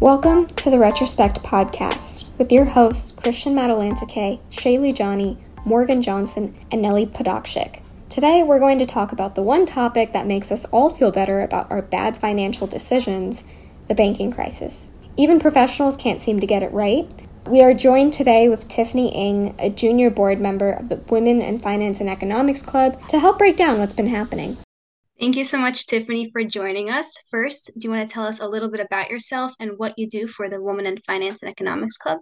Welcome to the Retrospect Podcast with your hosts Christian Matalantake, Shaily Johnny, Morgan Johnson, and Nellie Podokshik. Today we're going to talk about the one topic that makes us all feel better about our bad financial decisions the banking crisis. Even professionals can't seem to get it right. We are joined today with Tiffany Ng, a junior board member of the Women in Finance and Economics Club, to help break down what's been happening. Thank you so much, Tiffany, for joining us. First, do you want to tell us a little bit about yourself and what you do for the Women in Finance and Economics Club?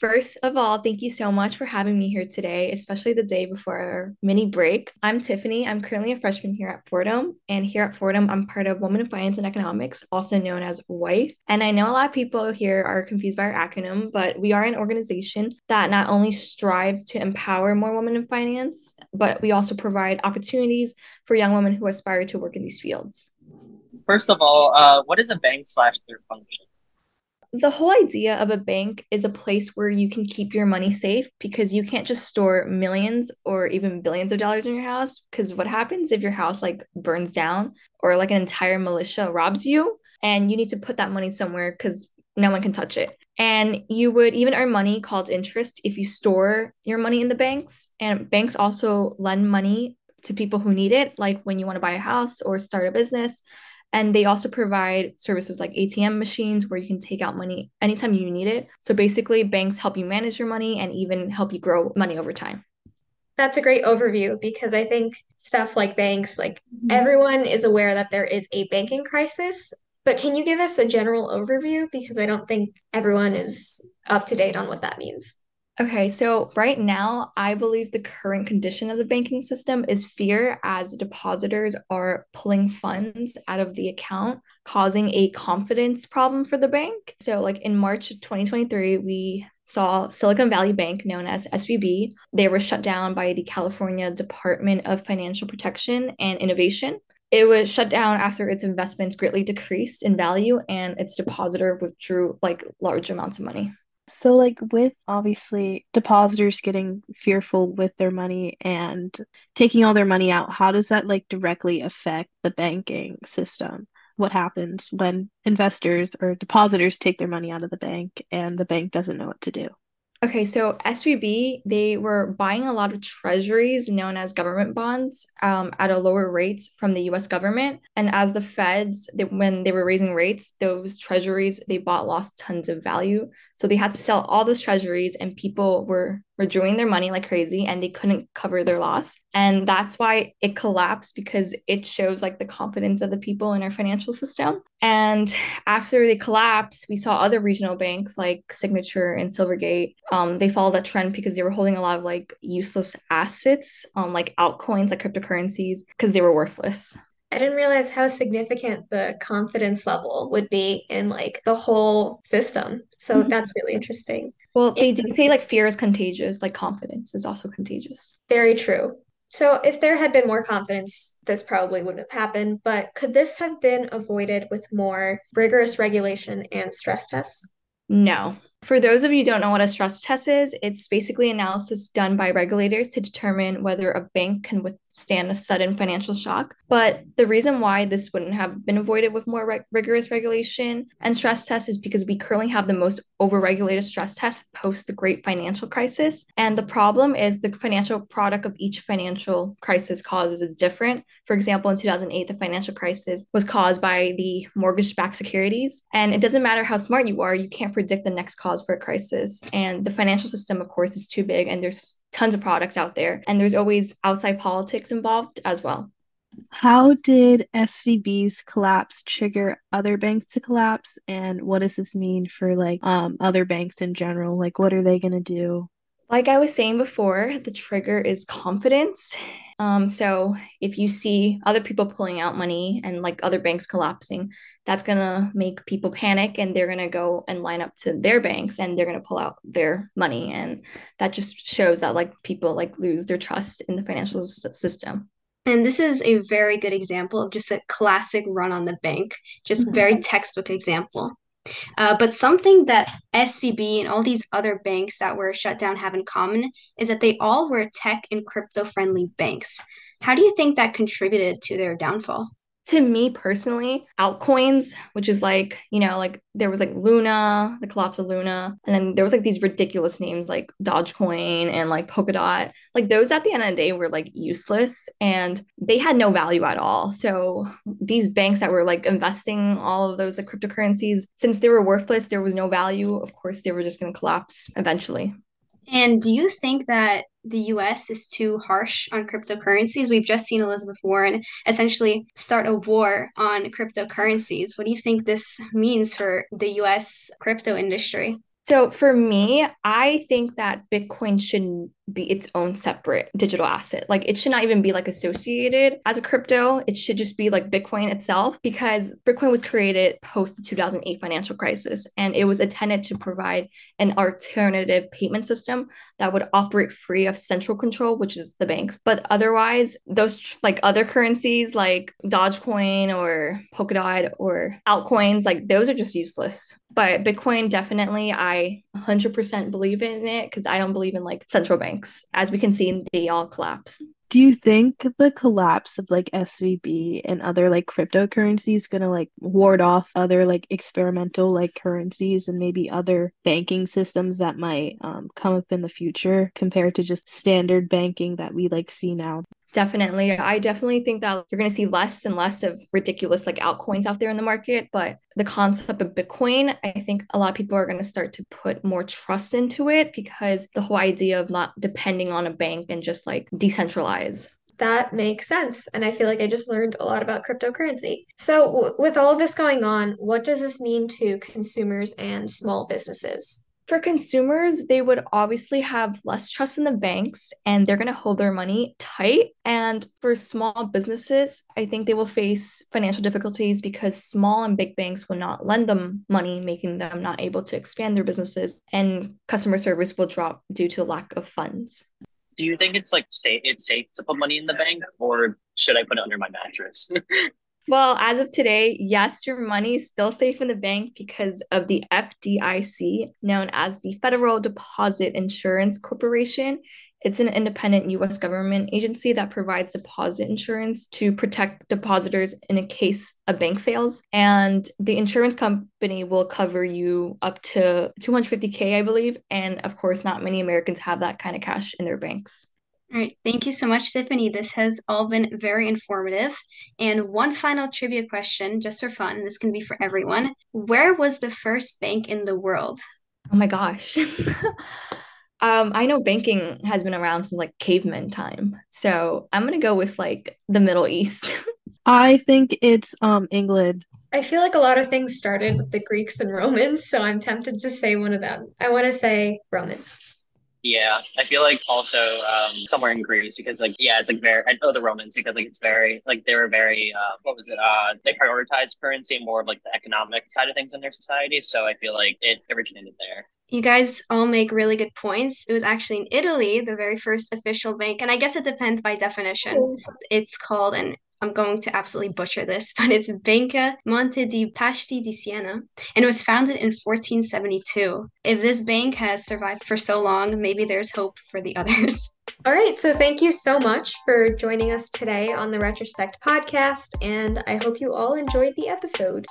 First of all, thank you so much for having me here today, especially the day before our mini break. I'm Tiffany. I'm currently a freshman here at Fordham. And here at Fordham, I'm part of Women in Finance and Economics, also known as WIFE. And I know a lot of people here are confused by our acronym, but we are an organization that not only strives to empower more women in finance, but we also provide opportunities for young women who aspire to work in these fields. First of all, uh, what is a bank slash their function? The whole idea of a bank is a place where you can keep your money safe because you can't just store millions or even billions of dollars in your house. Because what happens if your house like burns down or like an entire militia robs you and you need to put that money somewhere because no one can touch it? And you would even earn money called interest if you store your money in the banks. And banks also lend money to people who need it like when you want to buy a house or start a business and they also provide services like ATM machines where you can take out money anytime you need it. So basically, banks help you manage your money and even help you grow money over time. That's a great overview because I think stuff like banks, like mm-hmm. everyone is aware that there is a banking crisis. But can you give us a general overview? Because I don't think everyone is up to date on what that means. Okay, so right now, I believe the current condition of the banking system is fear as depositors are pulling funds out of the account, causing a confidence problem for the bank. So, like in March 2023, we saw Silicon Valley Bank, known as SVB, they were shut down by the California Department of Financial Protection and Innovation. It was shut down after its investments greatly decreased in value and its depositor withdrew like large amounts of money. So, like, with obviously depositors getting fearful with their money and taking all their money out, how does that like directly affect the banking system? What happens when investors or depositors take their money out of the bank and the bank doesn't know what to do? Okay, so SVB, they were buying a lot of treasuries known as government bonds um, at a lower rates from the US government. And as the feds, they, when they were raising rates, those treasuries they bought lost tons of value. So they had to sell all those treasuries, and people were withdrawing their money like crazy and they couldn't cover their loss. And that's why it collapsed because it shows like the confidence of the people in our financial system. And after they collapsed, we saw other regional banks like Signature and Silvergate. Um, they followed that trend because they were holding a lot of like useless assets, um, like altcoins, like cryptocurrencies, because they were worthless. I didn't realize how significant the confidence level would be in like the whole system. So mm-hmm. that's really interesting. Well, they do say like fear is contagious, like confidence is also contagious. Very true. So if there had been more confidence, this probably wouldn't have happened. But could this have been avoided with more rigorous regulation and stress tests? No. For those of you who don't know what a stress test is, it's basically analysis done by regulators to determine whether a bank can withstand a sudden financial shock. But the reason why this wouldn't have been avoided with more rig- rigorous regulation and stress tests is because we currently have the most overregulated stress test post the great financial crisis. And the problem is the financial product of each financial crisis causes is different. For example, in 2008, the financial crisis was caused by the mortgage backed securities. And it doesn't matter how smart you are, you can't predict the next cause for a crisis. And the financial system, of course, is too big and there's tons of products out there. And there's always outside politics involved as well. How did SVB's collapse trigger other banks to collapse? And what does this mean for like um, other banks in general? Like, what are they going to do? Like I was saying before, the trigger is confidence. Um, so if you see other people pulling out money and like other banks collapsing, that's gonna make people panic and they're gonna go and line up to their banks and they're gonna pull out their money. And that just shows that like people like lose their trust in the financial s- system. And this is a very good example of just a classic run on the bank, just mm-hmm. very textbook example. Uh, but something that SVB and all these other banks that were shut down have in common is that they all were tech and crypto friendly banks. How do you think that contributed to their downfall? To me personally, altcoins, which is like, you know, like there was like Luna, the collapse of Luna, and then there was like these ridiculous names like Dogecoin and like Polkadot. Like those at the end of the day were like useless and they had no value at all. So these banks that were like investing all of those like, cryptocurrencies, since they were worthless, there was no value. Of course, they were just going to collapse eventually. And do you think that the US is too harsh on cryptocurrencies? We've just seen Elizabeth Warren essentially start a war on cryptocurrencies. What do you think this means for the US crypto industry? So for me, I think that Bitcoin shouldn't be its own separate digital asset. Like it should not even be like associated as a crypto. It should just be like Bitcoin itself because Bitcoin was created post the 2008 financial crisis and it was intended to provide an alternative payment system that would operate free of central control, which is the banks. But otherwise, those like other currencies like Dogecoin or Polkadot or altcoins, like those are just useless. But Bitcoin definitely I 100% believe in it because I don't believe in like central banks. As we can see, they all collapse. Do you think the collapse of like SVB and other like cryptocurrencies going to like ward off other like experimental like currencies and maybe other banking systems that might um, come up in the future compared to just standard banking that we like see now? Definitely. I definitely think that you're going to see less and less of ridiculous like altcoins out there in the market. But the concept of Bitcoin, I think a lot of people are going to start to put more trust into it because the whole idea of not depending on a bank and just like decentralize. That makes sense. And I feel like I just learned a lot about cryptocurrency. So, w- with all of this going on, what does this mean to consumers and small businesses? For consumers, they would obviously have less trust in the banks and they're going to hold their money tight. And for small businesses, I think they will face financial difficulties because small and big banks will not lend them money, making them not able to expand their businesses, and customer service will drop due to lack of funds. Do you think it's like safe? It's safe to put money in the bank, or should I put it under my mattress? Well, as of today, yes, your money is still safe in the bank because of the FDIC, known as the Federal Deposit Insurance Corporation. It's an independent US government agency that provides deposit insurance to protect depositors in a case a bank fails. And the insurance company will cover you up to 250K, I believe. And of course, not many Americans have that kind of cash in their banks. All right, thank you so much, Tiffany. This has all been very informative. And one final trivia question, just for fun, this can be for everyone. Where was the first bank in the world? Oh my gosh. um, I know banking has been around since like caveman time. So I'm gonna go with like the Middle East. I think it's um England. I feel like a lot of things started with the Greeks and Romans, so I'm tempted to say one of them. I want to say Romans. Yeah, I feel like also um, somewhere in Greece because like yeah, it's like very I know the Romans because like it's very like they were very uh, what was it uh they prioritized currency more of like the economic side of things in their society. So I feel like it originated there. You guys all make really good points. It was actually in Italy, the very first official bank, and I guess it depends by definition. It's called an I'm going to absolutely butcher this, but it's Banca Monte di Paschi di Siena, and it was founded in 1472. If this bank has survived for so long, maybe there's hope for the others. All right, so thank you so much for joining us today on the Retrospect podcast, and I hope you all enjoyed the episode.